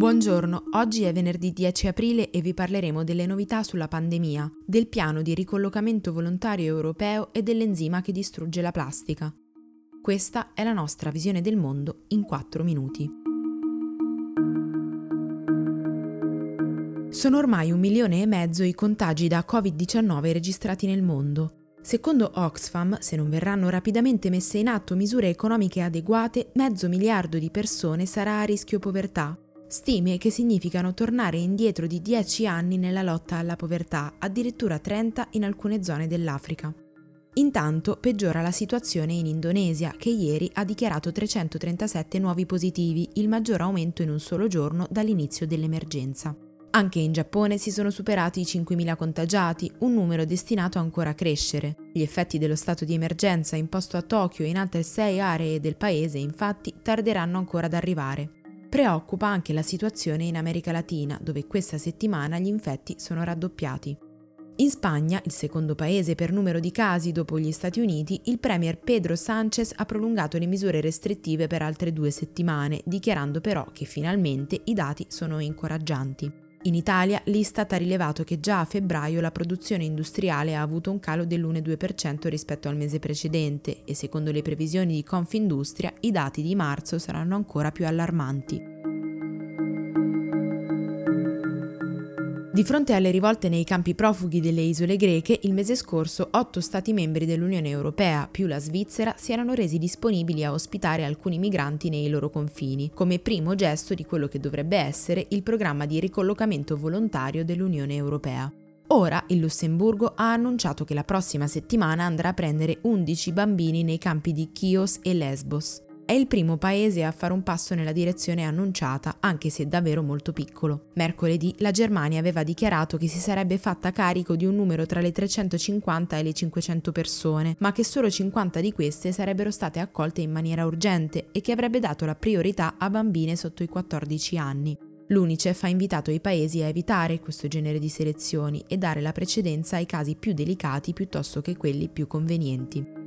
Buongiorno, oggi è venerdì 10 aprile e vi parleremo delle novità sulla pandemia, del piano di ricollocamento volontario europeo e dell'enzima che distrugge la plastica. Questa è la nostra visione del mondo in 4 minuti. Sono ormai un milione e mezzo i contagi da Covid-19 registrati nel mondo. Secondo Oxfam, se non verranno rapidamente messe in atto misure economiche adeguate, mezzo miliardo di persone sarà a rischio povertà. Stime che significano tornare indietro di 10 anni nella lotta alla povertà, addirittura 30 in alcune zone dell'Africa. Intanto peggiora la situazione in Indonesia, che ieri ha dichiarato 337 nuovi positivi, il maggior aumento in un solo giorno dall'inizio dell'emergenza. Anche in Giappone si sono superati i 5.000 contagiati, un numero destinato ancora a crescere. Gli effetti dello stato di emergenza imposto a Tokyo e in altre sei aree del paese, infatti, tarderanno ancora ad arrivare. Preoccupa anche la situazione in America Latina, dove questa settimana gli infetti sono raddoppiati. In Spagna, il secondo paese per numero di casi dopo gli Stati Uniti, il premier Pedro Sánchez ha prolungato le misure restrittive per altre due settimane, dichiarando però che finalmente i dati sono incoraggianti. In Italia l'Istat ha rilevato che già a febbraio la produzione industriale ha avuto un calo dell'1,2% rispetto al mese precedente e secondo le previsioni di Confindustria i dati di marzo saranno ancora più allarmanti. Di fronte alle rivolte nei campi profughi delle isole greche, il mese scorso otto Stati membri dell'Unione Europea, più la Svizzera, si erano resi disponibili a ospitare alcuni migranti nei loro confini, come primo gesto di quello che dovrebbe essere il programma di ricollocamento volontario dell'Unione Europea. Ora il Lussemburgo ha annunciato che la prossima settimana andrà a prendere 11 bambini nei campi di Chios e Lesbos è il primo paese a fare un passo nella direzione annunciata, anche se davvero molto piccolo. Mercoledì la Germania aveva dichiarato che si sarebbe fatta carico di un numero tra le 350 e le 500 persone, ma che solo 50 di queste sarebbero state accolte in maniera urgente e che avrebbe dato la priorità a bambine sotto i 14 anni. L'UNICEF ha invitato i paesi a evitare questo genere di selezioni e dare la precedenza ai casi più delicati piuttosto che quelli più convenienti.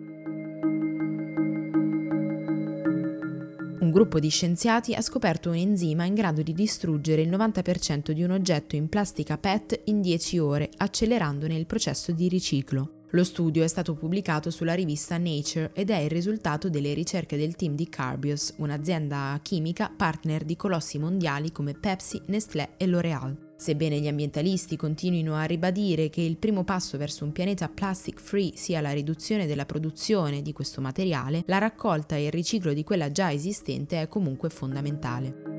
Gruppo di scienziati ha scoperto un enzima in grado di distruggere il 90% di un oggetto in plastica PET in 10 ore, accelerandone il processo di riciclo. Lo studio è stato pubblicato sulla rivista Nature ed è il risultato delle ricerche del team di Carbios, un'azienda chimica partner di colossi mondiali come Pepsi, Nestlé e L'Oreal. Sebbene gli ambientalisti continuino a ribadire che il primo passo verso un pianeta plastic free sia la riduzione della produzione di questo materiale, la raccolta e il riciclo di quella già esistente è comunque fondamentale.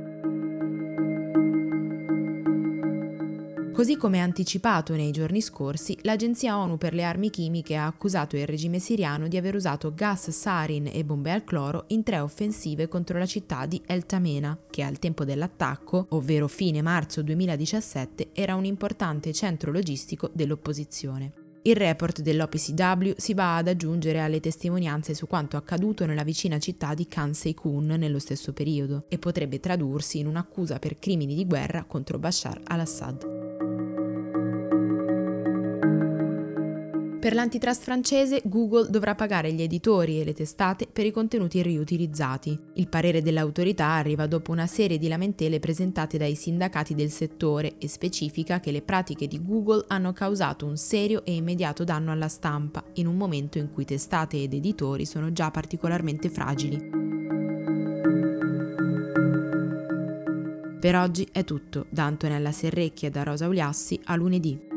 Così come anticipato nei giorni scorsi, l'Agenzia ONU per le armi chimiche ha accusato il regime siriano di aver usato gas sarin e bombe al cloro in tre offensive contro la città di El Tamena, che al tempo dell'attacco, ovvero fine marzo 2017, era un importante centro logistico dell'opposizione. Il report dell'OPCW si va ad aggiungere alle testimonianze su quanto accaduto nella vicina città di Khan Seikun nello stesso periodo e potrebbe tradursi in un'accusa per crimini di guerra contro Bashar al-Assad. Per l'antitrust francese, Google dovrà pagare gli editori e le testate per i contenuti riutilizzati. Il parere dell'autorità arriva dopo una serie di lamentele presentate dai sindacati del settore e specifica che le pratiche di Google hanno causato un serio e immediato danno alla stampa, in un momento in cui testate ed editori sono già particolarmente fragili. Per oggi è tutto, da Antonella Serrecchi e da Rosa Uliassi a lunedì.